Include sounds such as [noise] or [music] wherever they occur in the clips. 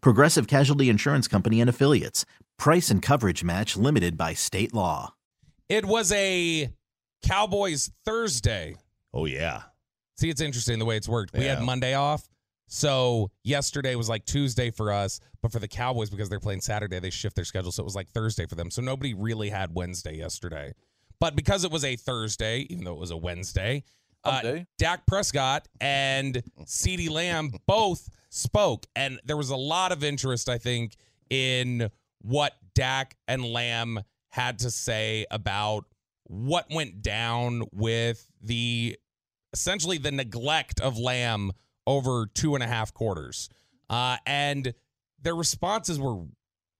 Progressive Casualty Insurance Company and Affiliates. Price and coverage match limited by state law. It was a Cowboys Thursday. Oh yeah. See, it's interesting the way it's worked. We had Monday off. So yesterday was like Tuesday for us, but for the Cowboys, because they're playing Saturday, they shift their schedule. So it was like Thursday for them. So nobody really had Wednesday yesterday. But because it was a Thursday, even though it was a Wednesday, uh, Hump Dak Prescott and CeeDee Lamb both spoke. And there was a lot of interest, I think, in what Dak and Lamb had to say about what went down with the essentially the neglect of Lamb over two and a half quarters. Uh, and their responses were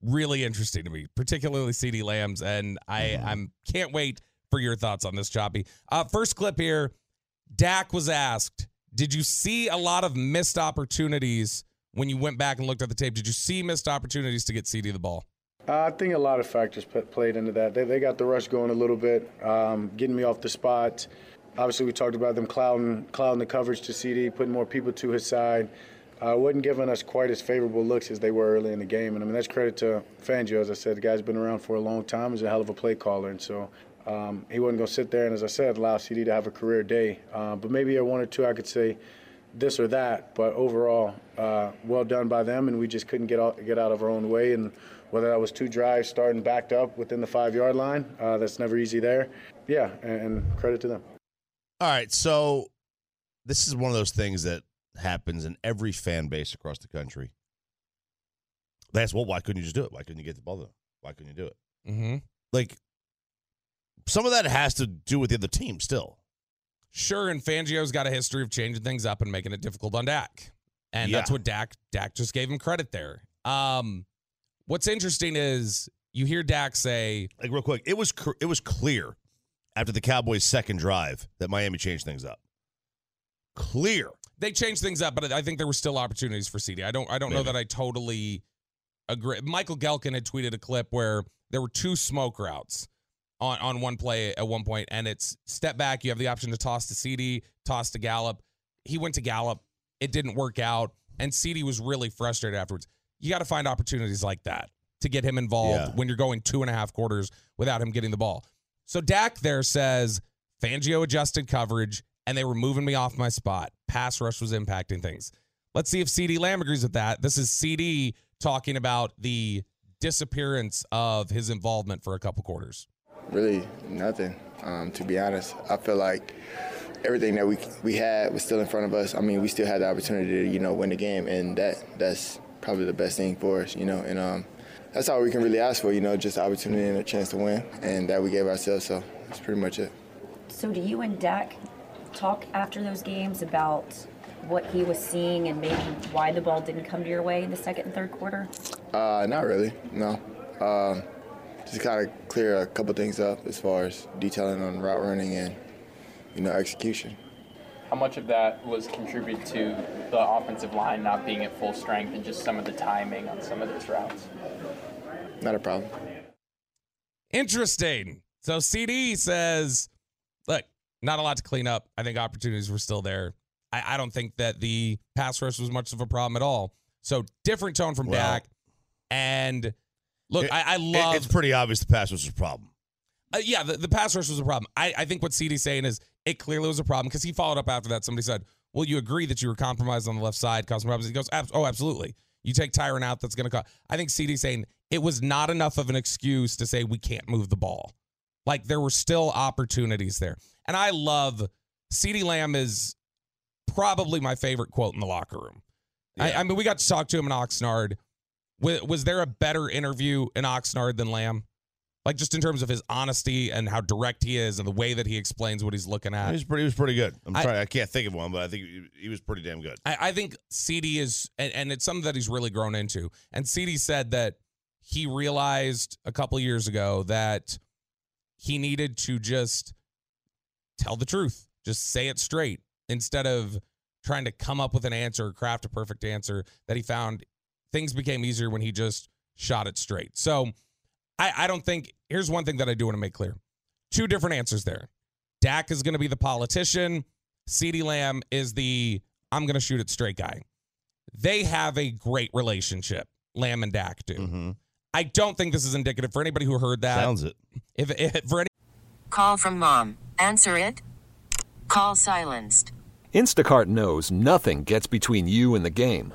really interesting to me, particularly CeeDee Lamb's. And I I'm can't wait for your thoughts on this, Choppy. Uh, first clip here. Dak was asked, "Did you see a lot of missed opportunities when you went back and looked at the tape? Did you see missed opportunities to get CeeDee the ball?" Uh, I think a lot of factors played into that. They, they got the rush going a little bit, um, getting me off the spot. Obviously, we talked about them clouding, clouding the coverage to CeeDee, putting more people to his side. Uh, wasn't giving us quite as favorable looks as they were early in the game. And I mean, that's credit to Fangio. As I said, the guy's been around for a long time. He's a hell of a play caller. And so um, he wasn't going to sit there and, as I said, allow CeeDee to have a career day. Uh, but maybe a one or two I could say this or that. But overall, uh, well done by them. And we just couldn't get out, get out of our own way. And whether that was two drives starting backed up within the five yard line, uh, that's never easy there. Yeah, and, and credit to them. All right, so this is one of those things that happens in every fan base across the country. That's ask, well, why couldn't you just do it? Why couldn't you get the ball there? Why couldn't you do it? Mm-hmm. Like, some of that has to do with the other team still. Sure, and Fangio's got a history of changing things up and making it difficult on Dak. And that's what Dak Dak just gave him credit there. Um what's interesting is you hear Dak say, Like, real quick, it was cr- it was clear after the Cowboys' second drive that Miami changed things up. Clear. they changed things up, but I think there were still opportunities for CeeDee. I don't I don't know that I totally agree. Michael Gehlken had tweeted a clip where there were two smoke routes on, on one play at one point, and it's step back, you have the option to toss to CeeDee, toss to Gallup. He went to Gallup, it didn't work out, and CeeDee was really frustrated afterwards. You got to find opportunities like that to get him involved Yeah. when you're going two and a half quarters without him getting the ball. So Dak there says Fangio adjusted coverage and they were moving me off my spot. Pass rush was impacting things. Let's see if CeeDee Lamb agrees with that. This is CeeDee talking about the disappearance of his involvement for a couple quarters. Really, nothing. Um, to be honest, I feel like everything that we we had was still in front of us. I mean, we still had the opportunity to you know win the game, and that that's probably the best thing for us. You know, and um, that's all we can really ask for. You know, just the opportunity and a chance to win, and that we gave ourselves. So that's pretty much it. So, do you and Dak talk after those games about what he was seeing and maybe why the ball didn't come to your way in the second and third quarter? Uh, not really. No. Um, just kind of clear a couple things up as far as detailing on route running and you know execution. How much of that was contributed to the offensive line not being at full strength and just some of the timing on some of those routes? Not a problem. Interesting. So CeeDee says, look, not a lot to clean up. I think opportunities were still there. I, I don't think that the pass rush was much of a problem at all. So different tone from Well, Dak. And look, It- I, I it- love it's pretty obvious the pass rush was a problem. Uh, yeah, the, the pass rush was a problem. I, I think what CeeDee's saying is it clearly was a problem because he followed up after that. Somebody said, Well, you agree that you were compromised on the left side, causing problems. He goes, Oh, absolutely. You take Tyron out, that's going to cost. I think CeeDee saying it was not enough of an excuse to say we can't move the ball. Like there were still opportunities there. And I love CeeDee Lamb is probably my favorite quote in the locker room. I, I mean, we got to talk to him in Oxnard. Was, was there a better interview in Oxnard than Lamb? Like just in terms of his honesty and how direct he is and the way that he explains what he's looking He at. was pretty. He was pretty good. I'm I- trying. I can't think of one, but I think he, he was pretty damn good. I, I think CeeDee is, and, and it's something that he's really grown into. And CeeDee said that he realized a couple years ago that he needed to just tell the truth, just say it straight instead of trying to come up with an answer, or craft a perfect answer. That he found things became easier when he just shot it straight. So I, I don't think, here's one thing that I do want to make clear two different answers there. Dak is going to be the politician. CeeDee Lamb is the I'm going to shoot it straight guy. They have a great relationship, Lamb and Dak do. Mm-hmm. I don't think this is indicative for anybody who heard that. Sounds it. If, if for any Call from mom. Answer it. Call silenced. Instacart knows nothing gets between you and the game.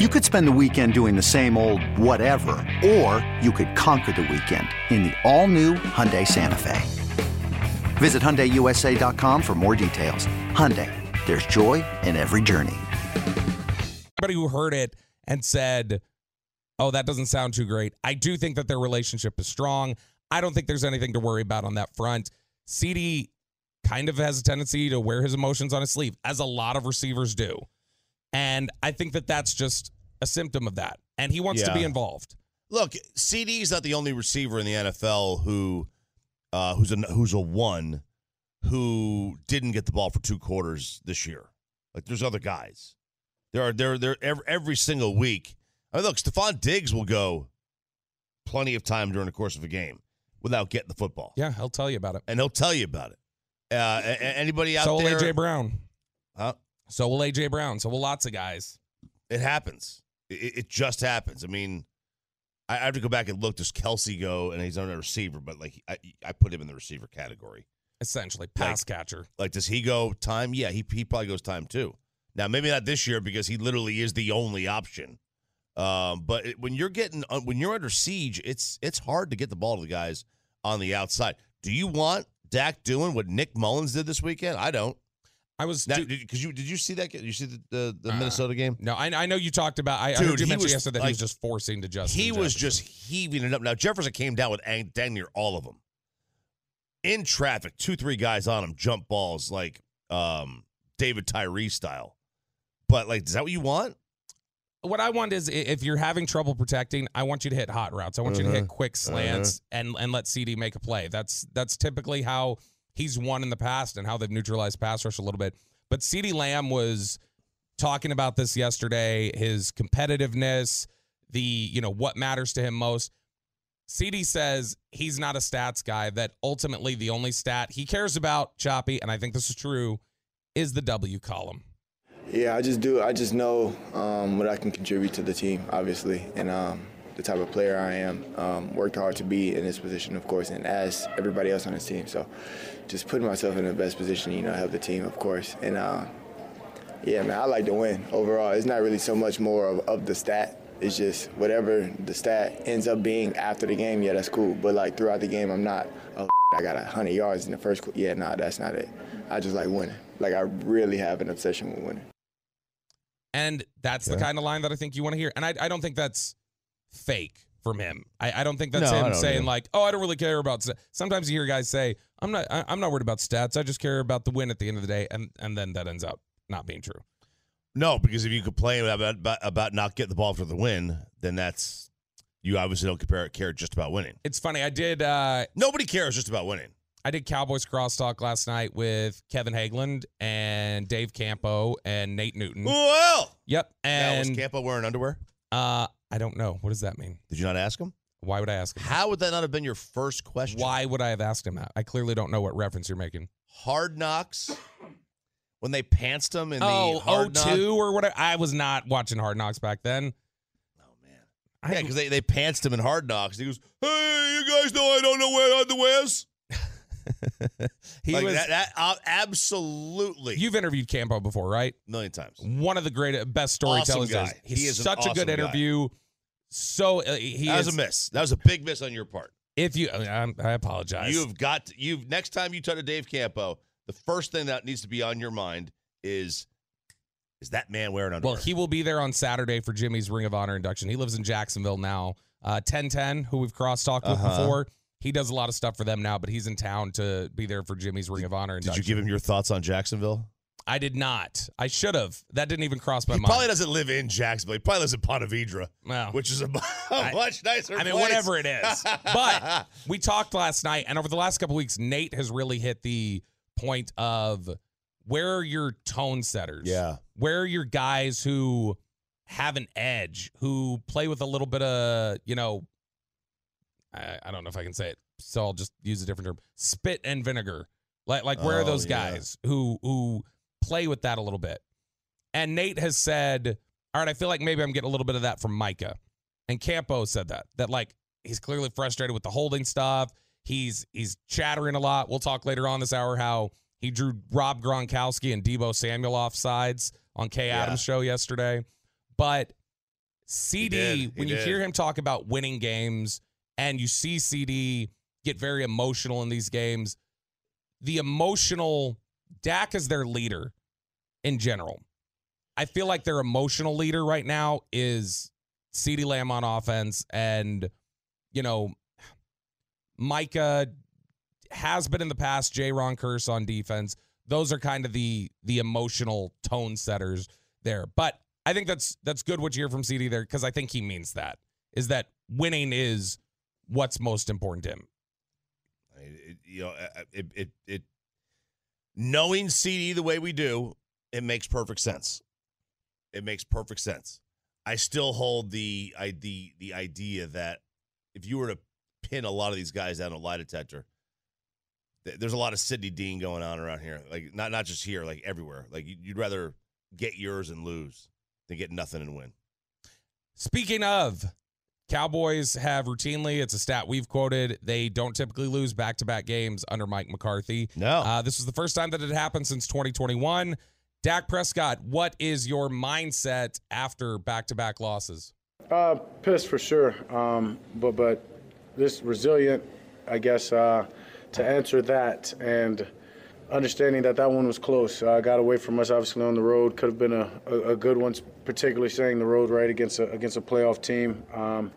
You could spend the weekend doing the same old whatever, or you could conquer the weekend in the all-new Hyundai Santa Fe. Visit HyundaiUSA.com for more details. Hyundai, there's joy in every journey. anybody who heard it and said, "Oh, that doesn't sound too great," I do think that their relationship is strong. I don't think there's anything to worry about on that front. CeeDee kind of has a tendency to wear his emotions on his sleeve, as a lot of receivers do, and I think that that's just a symptom of that. And he wants to be involved. Look, CeeDee is not the only receiver in the NFL who, uh, who's a who's a one, who didn't get the ball for two quarters this year. Like there's other guys. There are there there every, every single week. I mean, look, Stefon Diggs will go plenty of time during the course of a game without getting the football, Yeah, he'll tell you about it. and he'll tell you about it. Uh, a- a- anybody out there. So? AJ Brown. Huh? So will AJ Brown. So will lots of guys. It happens. It, it just happens. I mean, I I have to go back and look. Does Kelce go? And he's on a receiver, but like I, I put him in the receiver category. Essentially, pass catcher. Like, does he go time? Yeah, he he probably goes time too. Now, maybe not this year because he literally is the only option. Um, but it, when you're getting uh, when you're under siege, it's it's hard to get the ball to the guys on the outside. Do you want Dak doing what Nick Mullens did this weekend? I don't. I was Because you did you see that? Did you see the the, the Uh, Minnesota game? No, I, I know you talked about. I, I heard you he mention was, yesterday that he was just forcing to Justin. he was Jefferson. just heaving it up. Now Jefferson came down with dang near all of them in traffic. Two, three guys on him, jump balls like um, David Tyree style. But like, is that what you want? What I want is if you're having trouble protecting, I want you to hit hot routes. I want you to hit Uh-huh. quick slants and and let CeeDee make a play. That's that's typically how he's won in the past and how they've neutralized pass rush a little bit. But CeeDee Lamb was talking about this yesterday, his competitiveness, the, you know, what matters to him most. CeeDee says he's not a stats guy, that ultimately the only stat he cares about, Choppy, and I think this is true, is the W column. Yeah, I just do. I just know um, what I can contribute to the team, obviously, and um, the type of player I am. Um, worked hard to be in this position, of course, and as everybody else on this team. So, just putting myself in the best position, you know, help the team, of course. And uh, yeah, man, I like to win overall. It's not really so much more of, of the stat. It's just whatever the stat ends up being after the game. Yeah, that's cool. But like throughout the game, I'm not. Oh, I got hundred yards in the first. qu- Yeah, nah, that's not it. I just like winning. Like I really have an obsession with winning. And that's the kind of line that I think you want to hear. And I, I don't think that's fake from him. I, I don't think that's No, him saying either. like, "Oh, I don't really care about." Stats. Sometimes you hear guys say, "I'm not. I, I'm not worried about stats. I just care about the win at the end of the day," and and then that ends up not being true. No, because if you complain about, about about not getting the ball for the win, then that's you obviously don't compare, care just about winning. It's funny. I did. uh Nobody cares just about winning. I did Cowboys crosstalk last night with Kevin Hageland and Dave Campo and Nate Newton. Well, Yep. now, was And Campo wearing underwear? uh, I don't know. What does that mean? Did you not ask him? Why would I ask him? How would that not have been your first question? Why would I have asked him that? I clearly don't know what reference you're making. Hard Knocks when they pantsed him in the Oh, Hard Knock- 02 or whatever. I was not watching Hard Knocks back then. Oh man, I- yeah, because they they pantsed him in Hard Knocks. He goes, "Hey, you guys know I don't know where underwear is." [laughs] he like was. that, that uh, absolutely You've interviewed Campo before, right? a million times. One of the great, best storytellers. Awesome there is. guy. He's He is an such a awesome good guy. interview. So uh, he that is. was a miss. That was a big miss on your part. If you, I, I apologize. You've got to, you've next time you talk to Dave Campo, the first thing that needs to be on your mind is is that man wearing underwear? Well, he will be there on Saturday for Jimmy's Ring of Honor induction. He lives in Jacksonville now. Uh, 1010, who we've cross talked with Uh-huh. before. He does a lot of stuff for them now, but he's in town to be there for Jimmy's Ring of Honor Did you give him your thoughts on Jacksonville? I did not. I should have. That didn't even cross my mind. He mind. probably doesn't live in Jacksonville. He probably lives in Ponte Vedra, Well, which is [laughs] a I- much nicer. I mean, whatever it is. But [laughs] we talked last night, and over the last couple weeks, Nate has really hit the point of where are your tone setters? yeah, Where are your guys who have an edge, who play with a little bit of, you know, I, I don't know if I can say it, so I'll just use a different term. Spit and vinegar. Like like where are Oh, those yeah. guys who who play with that a little bit? And Nate has said, All right, I feel like maybe I'm getting a little bit of that from Micah. And Campo said that. That like he's clearly frustrated with the holding stuff. He's he's chattering a lot. We'll talk later on this hour how he drew Rob Gronkowski and Deebo Samuel off sides on Kay Yeah. Adams' show yesterday. But CeeDee, did. He when you did. hear him talk about winning games and you see CeeDee get very emotional in these games, the emotional Dak is their leader in general. I feel like their emotional leader right now is CeeDee Lamb on offense and you know Micah has been in the past Jayron Kearse on defense. Those are kind of the the emotional tone setters there. But I think that's that's good what you hear from CeeDee there because I think he means that is that winning is what's most important to him. It- you know, it, it it knowing CeeDee the way we do, it makes perfect sense. It makes perfect sense. I still hold the I, the the idea that if you were to pin a lot of these guys down a lie detector, th- there's a lot of Sidney Dean going on around here. Like not not just here, like everywhere. Like you- you'd rather get yours and lose than get nothing and win. Speaking of, Cowboys have routinely, it's a stat we've quoted, they don't typically lose back to back games under Mike McCarthy. No, Uh, this was the first time that it happened since 2021. Dak Prescott, what is your mindset after back to back losses? Uh, pissed for sure. Um, but but this resilient, I guess, uh, to answer that and understanding that that one was close. Uh, got away from us, obviously on the road. Could have been a, a, a good one, particularly saying the road right against a, against a playoff team. Um,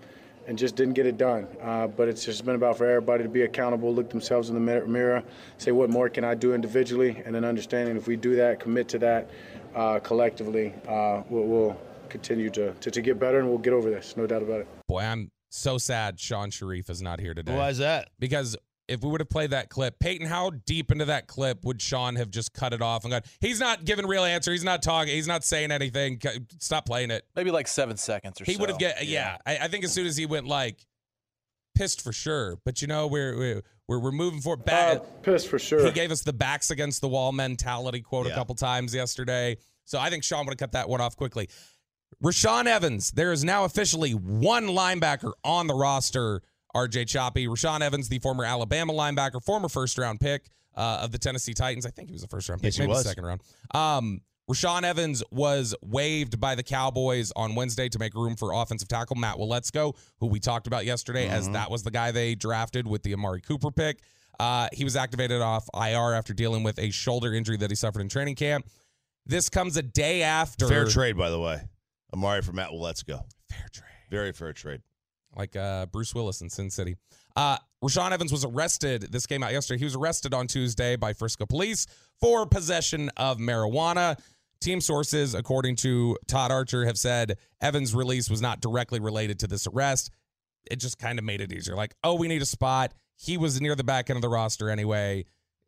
and just didn't get it done. Uh, but it's just been about for everybody to be accountable, look themselves in the mirror, say what more can I do individually, and then understanding if we do that, commit to that uh, collectively, uh, we'll, we'll continue to, to, to get better and we'll get over this, no doubt about it. Boy, I'm so sad Sean Shariff is not here today. why is that? Because if we would have played that clip, Peyton, how deep into that clip would Sean have just cut it off and gone, he's not giving real answer. He's not talking. He's not saying anything. Stop playing it. Maybe like seven seconds or something. He so. would have get yeah. I, I think as soon as he went like pissed for sure. But you know we're we're we're, we're moving forward. Uh, Back, pissed for sure. he gave us the backs against the wall mentality quote a couple times yesterday. So I think Sean would have cut that one off quickly. Rashaan Evans, there is now officially one linebacker on the roster. RJ Choppy, Rashaan Evans, the former Alabama linebacker, former first round pick uh, of the Tennessee Titans. I think he was a first round pick, Yes, maybe was. second round. Um, Rashaan Evans was waived by the Cowboys on Wednesday to make room for offensive tackle Matt Waletzko, who we talked about yesterday, as that was the guy they drafted with the Amari Cooper pick. Uh, he was activated off IR after dealing with a shoulder injury that he suffered in training camp. This comes a day after Fair trade, by the way. Amari for Matt. Well. Fair trade. Very fair trade. Like uh, Bruce Willis in Sin City. Uh, Rashaan Evans was arrested. This came out yesterday. He was arrested on Tuesday by Frisco police for possession of marijuana. Team sources, according to Todd Archer, have said Evans' release was not directly related to this arrest. It just kind of made it easier. Like, oh, we need a spot. He was near the back end of the roster anyway.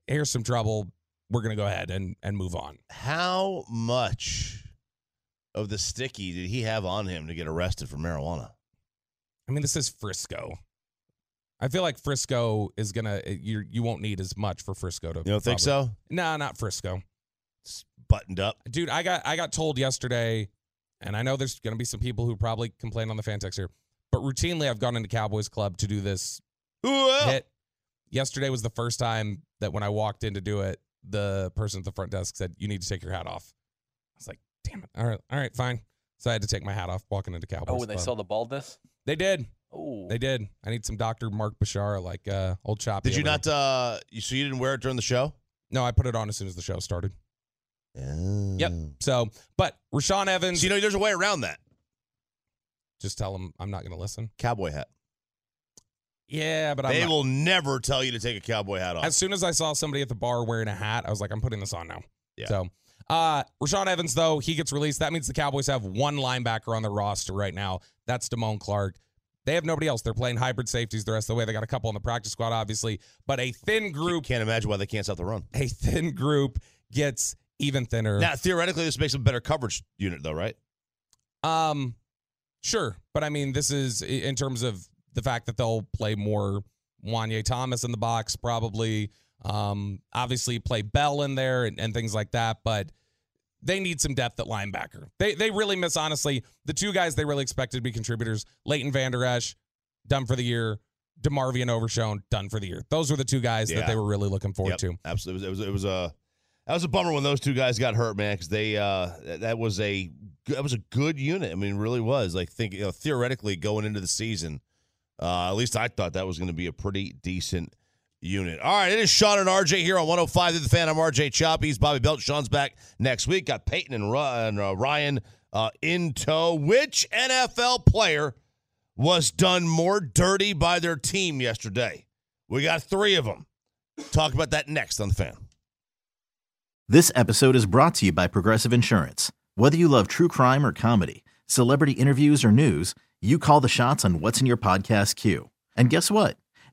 Here's some trouble. We're gonna go ahead and and move on. How much of the sticky did he have on him to get arrested for marijuana? I mean, this is Frisco. I feel like Frisco is gonna eh, you you won't need as much for Frisco to. You don't think so? No, not Frisco. It's buttoned up. dude i got i got told yesterday and i know there's going to be some people who probably complain on the fan text here but routinely i've gone into cowboys club to do this hit yesterday was the first time that when i walked in to do it the person at the front desk said you need to take your hat off i was like damn it all right all right fine so i had to take my hat off walking into oh, cowboys Oh, when they Club. saw the baldness. They did Oh, they did i need some dr mark bashara like uh old chop Did you not? uh you, So you didn't wear it during the show? no i put it on as soon as the show started yep so but rashaan evans So you know, there's a way around that. just tell him i'm not going to listen Cowboy hat. yeah but i'm They not- will never tell you to take a cowboy hat off. As soon as I saw somebody at the bar wearing a hat, I was like, I'm putting this on now. Yeah. So, uh, Rashaan Evans, though, he gets released. That means the Cowboys have one linebacker on the roster right now. That's Damone Clark. They have nobody else. They're playing hybrid safeties the rest of the way. They got a couple on the practice squad, obviously, but a thin group, Can't imagine why they can't stop the run. a thin group gets even thinner. Now, theoretically, this makes them a better coverage unit, though, right? Um, sure, but I mean, this is in terms of the fact that they'll play more Juanyeh Thomas in the box, probably. Um, obviously play Bell in there and, and things like that, but they need some depth at linebacker. They they really miss honestly the two guys they really expected to be contributors: Leighton Vander Esch, done for the year. DeMarvion Overshown, done for the year. Those were the two guys that they were really looking forward Yep, to. Absolutely. It was, it was a that was a bummer when those two guys got hurt, man, because they uh that- was a that was a good unit. I mean, it really was. Like think you know, theoretically going into the season, uh, at least I thought that was going to be a pretty decent unit. All right, it is Sean and RJ here on 105 to the fan. I'm RJ Choppy. He's Bobby Belt. Sean's back next week. Got Peyton and, and uh, Ryan uh, in tow. Which NFL player was done more dirty by their team yesterday? We got three of them. Talk about that next on the fan. This episode is brought to you by Progressive Insurance. Whether you love true crime or comedy, celebrity interviews or news, you call the shots on what's in your podcast queue. And guess what?